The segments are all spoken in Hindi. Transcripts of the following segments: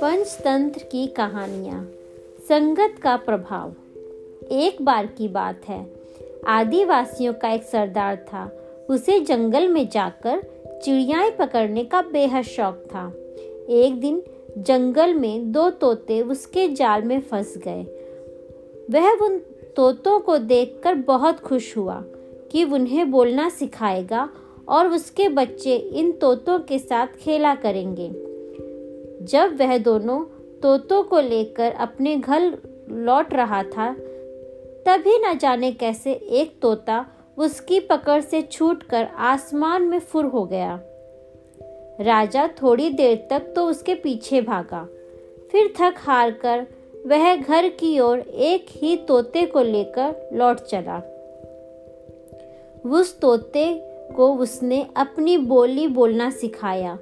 पंचतंत्र की कहानियाँ। संगत का प्रभाव। एक बार की बात है। आदिवासियों का एक सरदार था। उसे जंगल में जाकर चिड़ियाएँ पकड़ने का बेहद शौक था। एक दिन जंगल में दो तोते उसके जाल में फंस गए। वह उन तोतों को देखकर बहुत खुश हुआ कि उन्हें बोलना सिखाएगा और उसके बच्चे इन तोतों के साथ खेला करेंगे। जब वह दोनों तोतों को लेकर अपने घर लौट रहा था, तभी न जाने कैसे एक तोता उसकी पकड़ से छूटकर आसमान में फुर हो गया। राजा थोड़ी देर तक तो उसके पीछे भागा। फिर थक हार कर वह घर की ओर एक ही तोते को लेकर लौट चला। उस तोते को उसने अपनी बोली बोलना सिखाया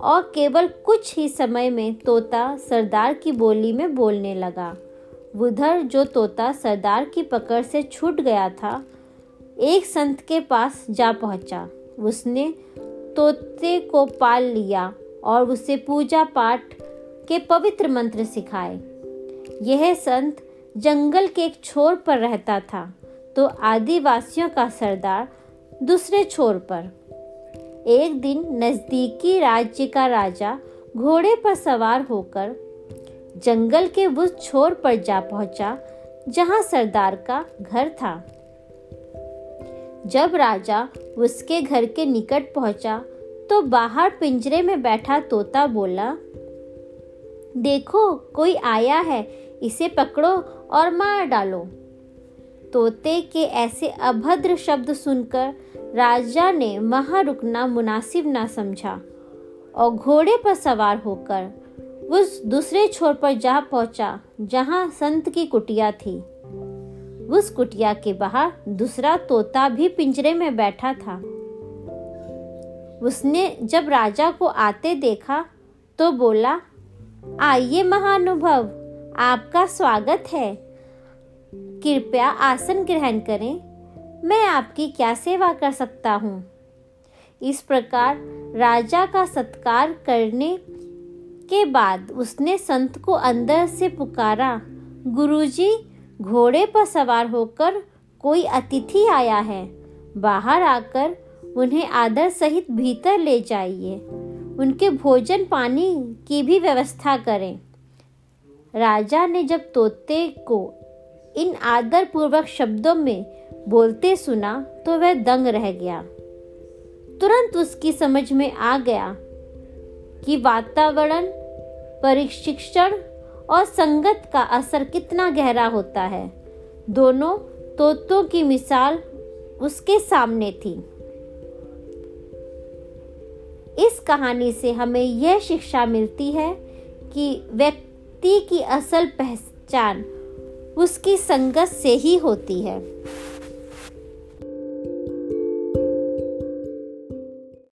और केवल कुछ ही समय में तोता सरदार की बोली में बोलने लगा। उधर जो तोता सरदार की पकड़ से छूट गया था, एक संत के पास जा पहुँचा। उसने तोते को पाल लिया और उसे पूजा पाठ के पवित्र मंत्र सिखाए। यह संत जंगल के एक छोर पर रहता था। तो आदिवासियों का सरदार दूसरे छोर पर। एक दिन नजदीकी राज्य का राजा घोड़े पर सवार होकर जंगल के उस छोर पर जा पहुँचा, जहाँ सरदार का घर था। जब राजा उसके घर के निकट पहुँचा तो बाहर पिंजरे में बैठा तोता बोला, देखो, कोई आया है, इसे पकड़ो और मार डालो। तोते के ऐसे अभद्र शब्द सुनकर राजा ने वहाँ रुकना मुनासिब ना समझा और घोड़े पर सवार होकर उस दूसरे छोर पर जा पहुँचा, जहाँ संत की कुटिया थी। उस कुटिया के बाहर दूसरा तोता भी पिंजरे में बैठा था। उसने जब राजा को आते देखा तो बोला, आइए महानुभव, आपका स्वागत है। कृपया आसन ग्रहण करें। मैं आपकी क्या सेवा कर सकता हूँ? इस प्रकार राजा का सत्कार करने के बाद उसने संत को अंदर से पुकारा। गुरुजी, घोड़े पर सवार होकर कोई अतिथि आया है। बाहर आकर उन्हें आदर सहित भीतर ले जाइए। उनके भोजन पानी की भी व्यवस्था करें। राजा ने जब तोते को इन आदर पूर्वक शब्दों में बोलते सुना तो वह दंग रह गया। तुरंत उसकी समझ में आ गया कि वातावरण, प्रशिक्षण और संगत का असर कितना गहरा होता है। दोनों तोतों की मिसाल उसके सामने थी। इस कहानी से हमें यह शिक्षा मिलती है कि व्यक्ति की असल पहचान उसकी संगत से ही होती है।